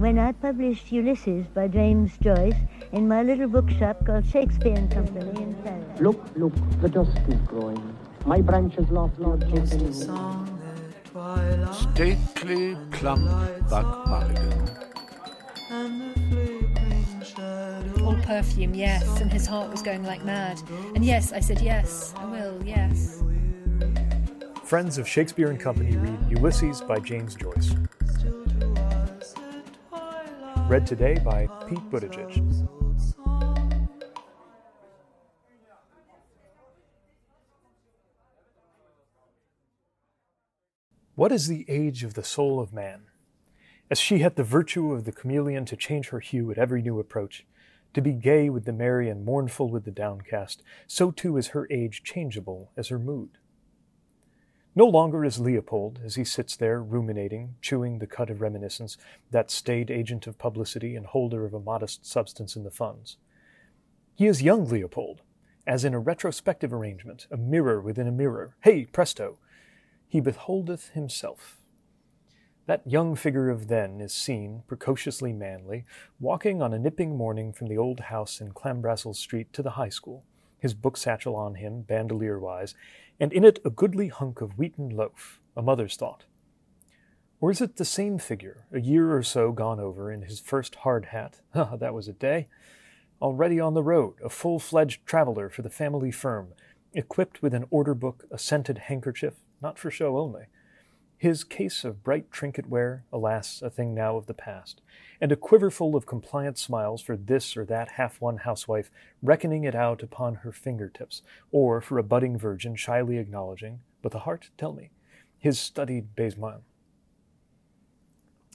when I published Ulysses by James Joyce in my little bookshop called Shakespeare and Company in Paris. Look, look, the dusk is growing. My branches lost Lord Stately, plump Buck Mulligan. All perfume, yes, and his heart was going like mad. And yes, I said yes, I will, yes. Friends of Shakespeare and Company read Ulysses by James Joyce. Read today by Pete Buttigieg. What is the age of the soul of man? As she hath the virtue of the chameleon to change her hue at every new approach, to be gay with the merry and mournful with the downcast, so too is her age changeable as her mood. No longer is Leopold, as he sits there ruminating, chewing the cud of reminiscence, that staid agent of publicity and holder of a modest substance in the funds. He is young Leopold, as in a retrospective arrangement, a mirror within a mirror. Hey, presto! He beholdeth himself. That young figure of then is seen, precociously manly, walking on a nipping morning from the old house in Clanbrassil Street to the high school, his book satchel on him, bandolier wise, and in it a goodly hunk of wheaten loaf, a mother's thought. Or is it the same figure, a year or so gone over, in his first hard hat? Ah, that was a day! Already on the road, a full fledged traveller for the family firm, equipped with an order book, a scented handkerchief, not for show only, his case of bright trinket ware, alas, a thing now of the past, and a quiverful of compliant smiles for this or that half won housewife reckoning it out upon her fingertips, or for a budding virgin shyly acknowledging, but the heart, tell me, his studied baisemoins.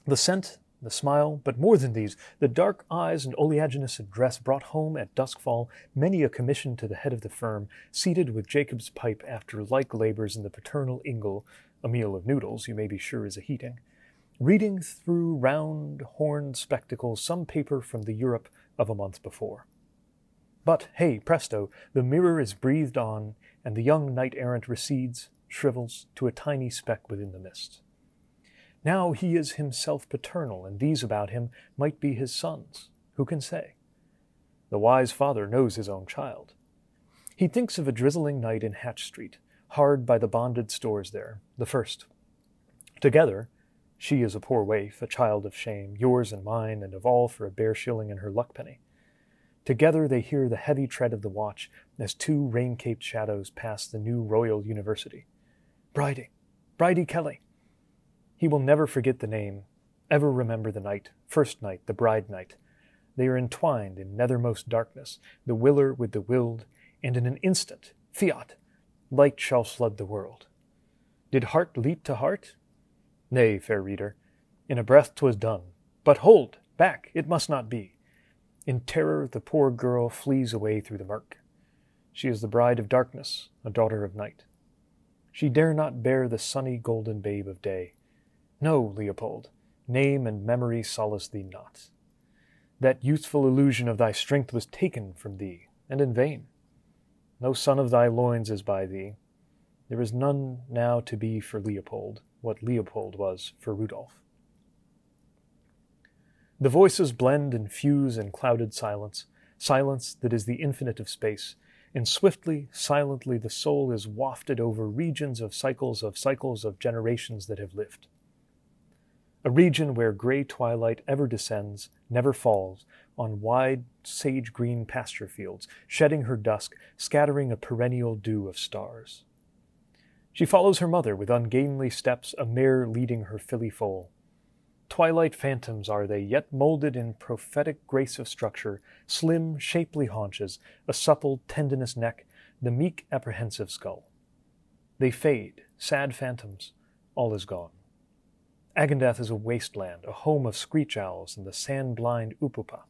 The scent, the smile, but more than these, the dark eyes and oleaginous address brought home at duskfall many a commission to the head of the firm, seated with Jacob's pipe after like labors in the paternal ingle a meal of noodles, you may be sure is a heating, reading through round horned spectacles some paper from the Europe of a month before. But, hey, presto, the mirror is breathed on, and the young knight errant recedes, shrivels, to a tiny speck within the mist. Now he is himself paternal, and these about him might be his sons. Who can say? The wise father knows his own child. He thinks of a drizzling night in Hatch Street, hard by the bonded stores there, the first. Together, she is a poor waif, a child of shame, yours and mine, and of all for a bare shilling and her luckpenny. Together they hear the heavy tread of the watch as two rain caped shadows pass the new Royal University. Bridie, Bridie Kelly. He will never forget the name, ever remember the night, first night, the bride night. They are entwined in nethermost darkness, the willer with the willed, and in an instant, fiat, light shall flood the world. Did heart leap to heart? Nay, fair reader, in a breath 'twas done. But hold, back, it must not be. In terror the poor girl flees away through the murk. She is the bride of darkness, a daughter of night. She dare not bear the sunny golden babe of day. No, Leopold, name and memory solace thee not. That youthful illusion of thy strength was taken from thee, and in vain. No son of thy loins is by thee. There is none now to be for Leopold what Leopold was for Rudolph. The voices blend and fuse in clouded silence, silence that is the infinite of space, and swiftly, silently, the soul is wafted over regions of cycles of cycles of generations that have lived. A region where gray twilight ever descends, never falls, on wide sage green pasture fields, shedding her dusk, scattering a perennial dew of stars. She follows her mother with ungainly steps, a mare leading her filly foal. Twilight phantoms are they, yet molded in prophetic grace of structure, slim, shapely haunches, a supple, tendinous neck, the meek, apprehensive skull. They fade, sad phantoms, all is gone. Agendath is a wasteland, a home of screech owls and the sand blind Upupa.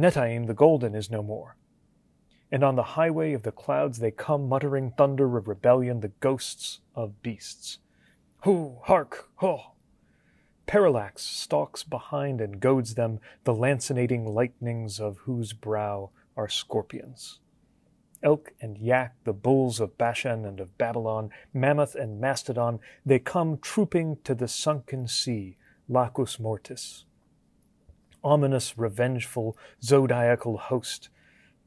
Netaim the golden is no more. And on the highway of the clouds they come muttering thunder of rebellion, the ghosts of beasts. Hoo, hark, ho! Parallax stalks behind and goads them, the lancinating lightnings of whose brow are scorpions. Elk and yak, the bulls of Bashan and of Babylon, mammoth and mastodon, they come trooping to the sunken sea, Lacus Mortis. Ominous, revengeful, zodiacal host.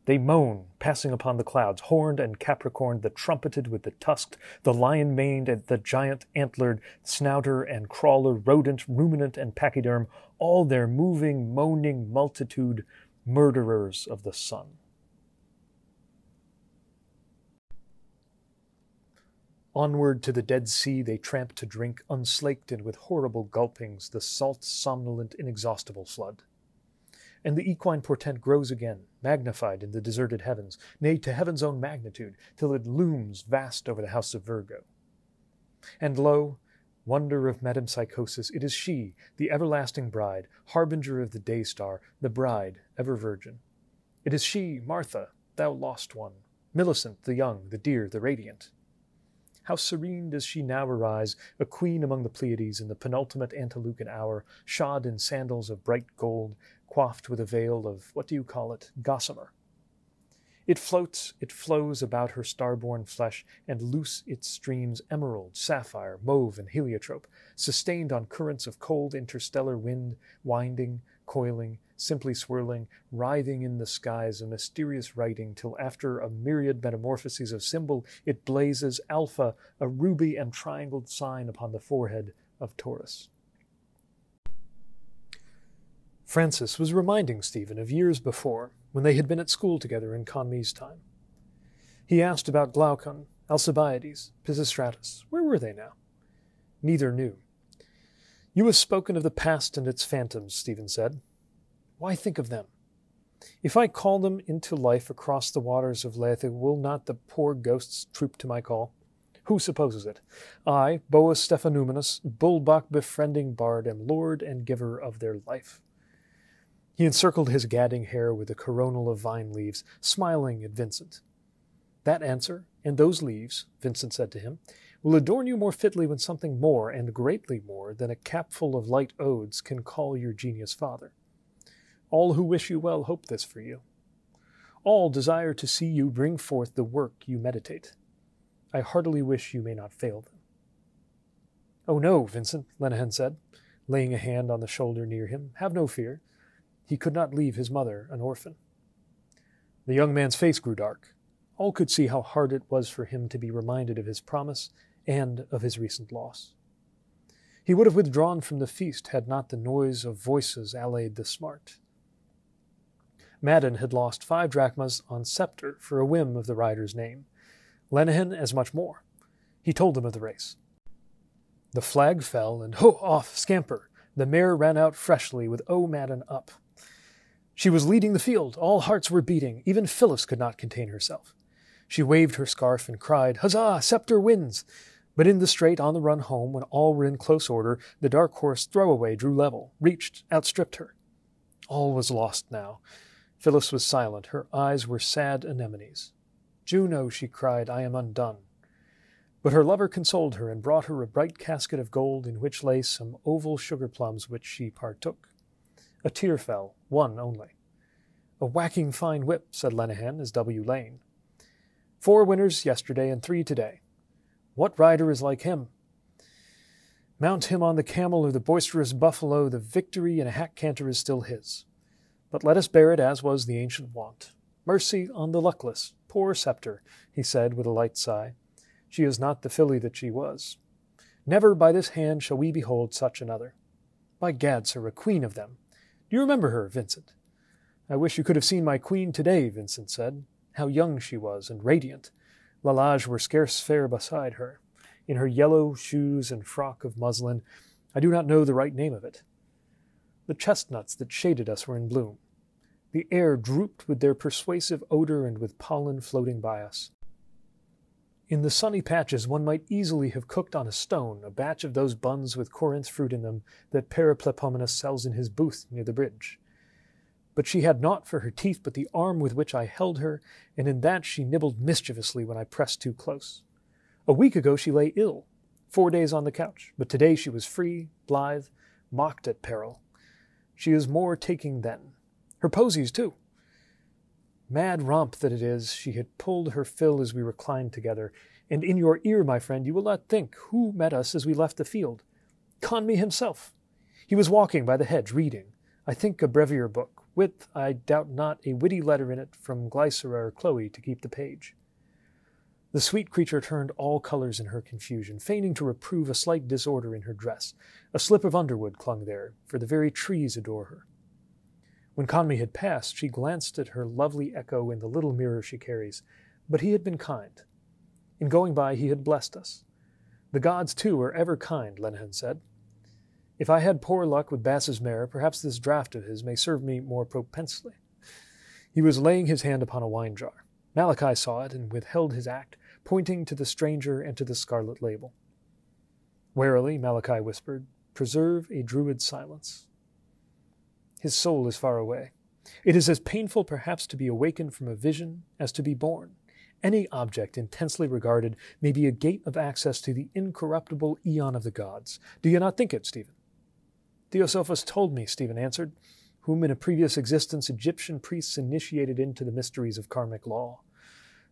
They moan, passing upon the clouds, horned and capricorned, the trumpeted with the tusked, the lion maned and the giant antlered, snouter and crawler, rodent, ruminant, and pachyderm, all their moving, moaning multitude, murderers of the sun. Onward to the Dead Sea they tramp to drink, unslaked and with horrible gulpings, the salt, somnolent, inexhaustible flood. And the equine portent grows again, magnified in the deserted heavens, nay, to heaven's own magnitude, till it looms vast over the house of Virgo. And lo, wonder of metempsychosis, it is she, the everlasting bride, harbinger of the day star, the bride, ever virgin. It is she, Martha, thou lost one, Millicent, the young, the dear, the radiant. How serene does she now arise, a queen among the Pleiades in the penultimate antelucan hour, shod in sandals of bright gold, coiffed with a veil of, what do you call it, gossamer. It floats, it flows about her star-born flesh, and loose its streams emerald, sapphire, mauve, and heliotrope, sustained on currents of cold interstellar wind, winding, coiling, simply swirling, writhing in the skies, a mysterious writing, till after a myriad metamorphoses of symbol, it blazes Alpha, a ruby and triangled sign upon the forehead of Taurus. Francis was reminding Stephen of years before, when they had been at school together in Conmee's time. He asked about Glaucon, Alcibiades, Pisistratus. Where were they now? Neither knew. You have spoken of the past and its phantoms, Stephen said. Why think of them? If I call them into life across the waters of Lethe, will not the poor ghosts troop to my call? Who supposes it? I, Bous Stephanoumenos, Bulbuck befriending bard, am lord and giver of their life. He encircled his gadding hair with a coronal of vine leaves, smiling at Vincent. That answer, and those leaves, Vincent said to him, will adorn you more fitly when something more, and greatly more, than a capful of light odes can call your genius father. All who wish you well hope this for you. All desire to see you bring forth the work you meditate. I heartily wish you may not fail them. Oh, no, Vincent, Lenehan said, laying a hand on the shoulder near him. Have no fear. He could not leave his mother an orphan. The young man's face grew dark. All could see how hard it was for him to be reminded of his promise and of his recent loss. He would have withdrawn from the feast had not the noise of voices allayed the smart. Madden had lost five drachmas on Sceptre for a whim of the rider's name. Lenehan as much more. He told them of the race. The flag fell, and ho, off, scamper! The mare ran out freshly, with O Madden up. She was leading the field. All hearts were beating. Even Phyllis could not contain herself. She waved her scarf and cried, Huzzah! Sceptre wins! But in the straight on the run home, when all were in close order, the dark horse Throwaway drew level, reached, outstripped her. All was lost now. Phyllis was silent. Her eyes were sad anemones. Juno, she cried, I am undone. But her lover consoled her and brought her a bright casket of gold in which lay some oval sugar plums which she partook. A tear fell, one only. A whacking fine whip, said Lenehan as W. Lane. Four winners yesterday and three today. What rider is like him? Mount him on the camel or the boisterous buffalo, the victory in a hack canter is still his. But let us bear it as was the ancient wont. Mercy on the luckless, poor sceptre, he said with a light sigh. She is not the filly that she was. Never by this hand shall we behold such another. By gad, sir, a queen of them. Do you remember her, Vincent? I wish you could have seen my queen today, Vincent said. How young she was and radiant. Lalage were scarce fair beside her. In her yellow shoes and frock of muslin, I do not know the right name of it. The chestnuts that shaded us were in bloom. The air drooped with their persuasive odor and with pollen floating by us. In the sunny patches, one might easily have cooked on a stone a batch of those buns with Corinth fruit in them that Periplipomenes sells in his booth near the bridge. But she had naught for her teeth but the arm with which I held her, and in that she nibbled mischievously when I pressed too close. A week ago she lay ill, four days on the couch, but today she was free, blithe, mocked at peril. She is more taking than. Her posies, too. Mad romp that it is, she had pulled her fill as we reclined together, and in your ear, my friend, you will not think who met us as we left the field. Conmee himself. He was walking by the hedge, reading. I think a brevier book, with, I doubt not, a witty letter in it from Glycera or Chloe to keep the page. The sweet creature turned all colors in her confusion, feigning to reprove a slight disorder in her dress. A slip of underwood clung there, for the very trees adore her. When Conmee had passed, she glanced at her lovely echo in the little mirror she carries, but he had been kind. In going by, he had blessed us. The gods, too, are ever kind, Lenehan said. If I had poor luck with Bass's mare, perhaps this draught of his may serve me more propensely. He was laying his hand upon a wine jar. Malachi saw it and withheld his act, pointing to the stranger and to the scarlet label. Warily, Malachi whispered, Preserve a druid's silence. His soul is far away. It is as painful, perhaps, to be awakened from a vision as to be born. Any object intensely regarded may be a gate of access to the incorruptible eon of the gods. Do you not think it, Stephen? Theosophos told me, Stephen answered, whom in a previous existence Egyptian priests initiated into the mysteries of karmic law.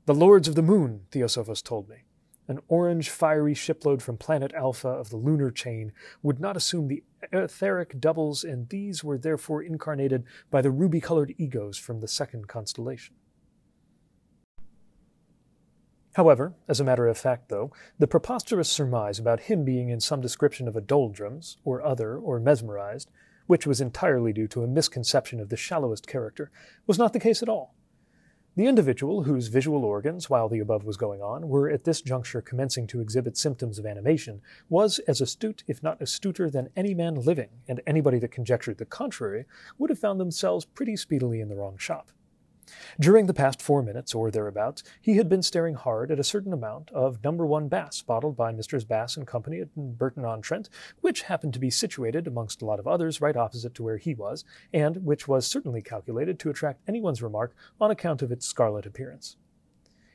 The Lords of the Moon, Theosophos told me. An orange, fiery shipload from planet Alpha of the lunar chain would not assume the etheric doubles, and these were therefore incarnated by the ruby colored egos from the second constellation. However, as a matter of fact, though, the preposterous surmise about him being in some description of a doldrums, or other, or mesmerized, which was entirely due to a misconception of the shallowest character, was not the case at all. The individual whose visual organs, while the above was going on, were at this juncture commencing to exhibit symptoms of animation, was as astute, if not astuter, than any man living, and anybody that conjectured the contrary would have found themselves pretty speedily in the wrong shop. During the past four minutes, or thereabouts, he had been staring hard at a certain amount of number one Bass bottled by Messrs. Bass and Company at Burton-on-Trent, which happened to be situated, amongst a lot of others, right opposite to where he was, and which was certainly calculated to attract anyone's remark on account of its scarlet appearance.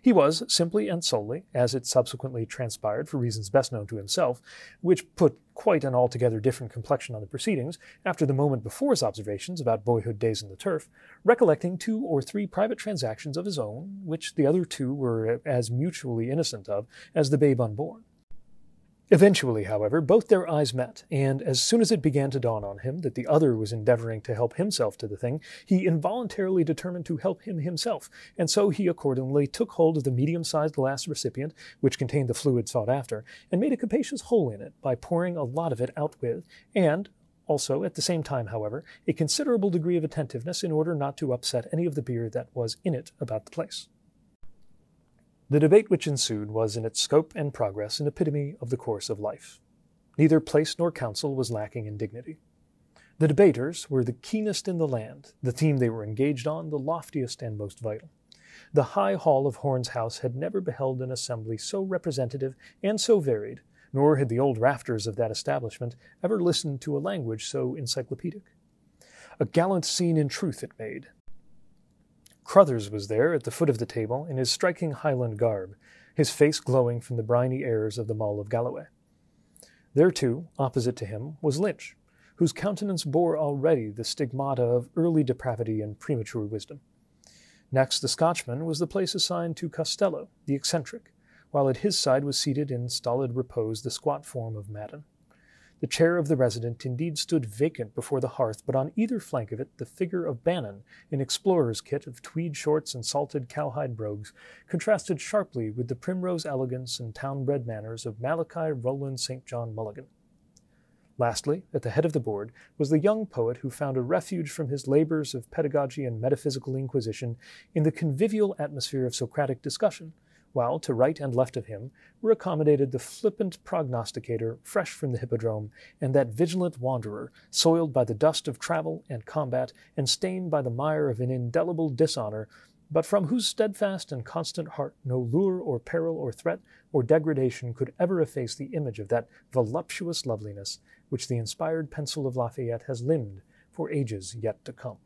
He was, simply and solely, as it subsequently transpired for reasons best known to himself, which put quite an altogether different complexion on the proceedings, after the moment before his observations about boyhood days in the turf, recollecting two or three private transactions of his own, which the other two were as mutually innocent of as the babe unborn. Eventually, however, both their eyes met, and as soon as it began to dawn on him that the other was endeavoring to help himself to the thing, he involuntarily determined to help him himself, and so he accordingly took hold of the medium sized glass recipient, which contained the fluid sought after, and made a capacious hole in it by pouring a lot of it out with, and, also, at the same time, however, a considerable degree of attentiveness in order not to upset any of the beer that was in it about the place. The debate which ensued was in its scope and progress an epitome of the course of life. Neither place nor council was lacking in dignity. The debaters were the keenest in the land, the theme they were engaged on the loftiest and most vital. The high hall of Horne's house had never beheld an assembly so representative and so varied, nor had the old rafters of that establishment ever listened to a language so encyclopedic. A gallant scene in truth it made, Crotthers was there at the foot of the table in his striking Highland garb, his face glowing from the briny airs of the Mull of Galloway. There, too, opposite to him, was Lynch, whose countenance bore already the stigmata of early depravity and premature wisdom. Next, the Scotchman was the place assigned to Costello, the eccentric, while at his side was seated in stolid repose the squat form of Madden. The chair of the resident indeed stood vacant before the hearth, but on either flank of it the figure of Bannon, in explorer's kit of tweed shorts and salted cowhide brogues, contrasted sharply with the primrose elegance and town-bred manners of Malachi Roland St. John Mulligan. Lastly, at the head of the board was the young poet who found a refuge from his labors of pedagogy and metaphysical inquisition in the convivial atmosphere of Socratic discussion, while to right and left of him were accommodated the flippant prognosticator fresh from the hippodrome and that vigilant wanderer soiled by the dust of travel and combat and stained by the mire of an indelible dishonor but from whose steadfast and constant heart no lure or peril or threat or degradation could ever efface the image of that voluptuous loveliness which the inspired pencil of Lafayette has limned for ages yet to come.